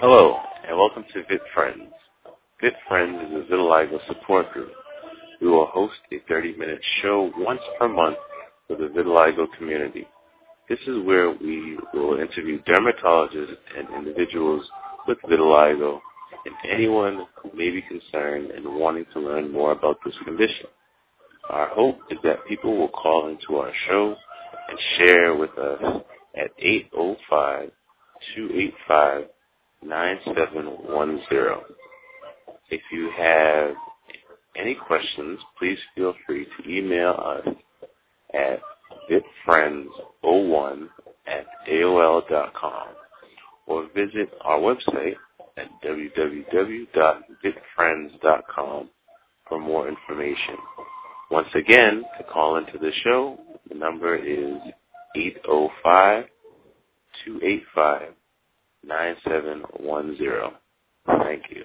Hello, and welcome to Vit Friends. Friends is a vitiligo support group. We will host a 30-minute show once per month for the vitiligo community. This is where we will interview dermatologists and individuals with vitiligo and anyone who may be concerned and wanting to learn more about this condition. Our hope is that people will call into our show and share with us at 805-285-9710. If you have any questions, please feel free to email us at vitfriends01 at AOL.com or visit our website at www.vitfriends.com for more information. Once again, to call into the show, the number is 805-285-9710. Thank you.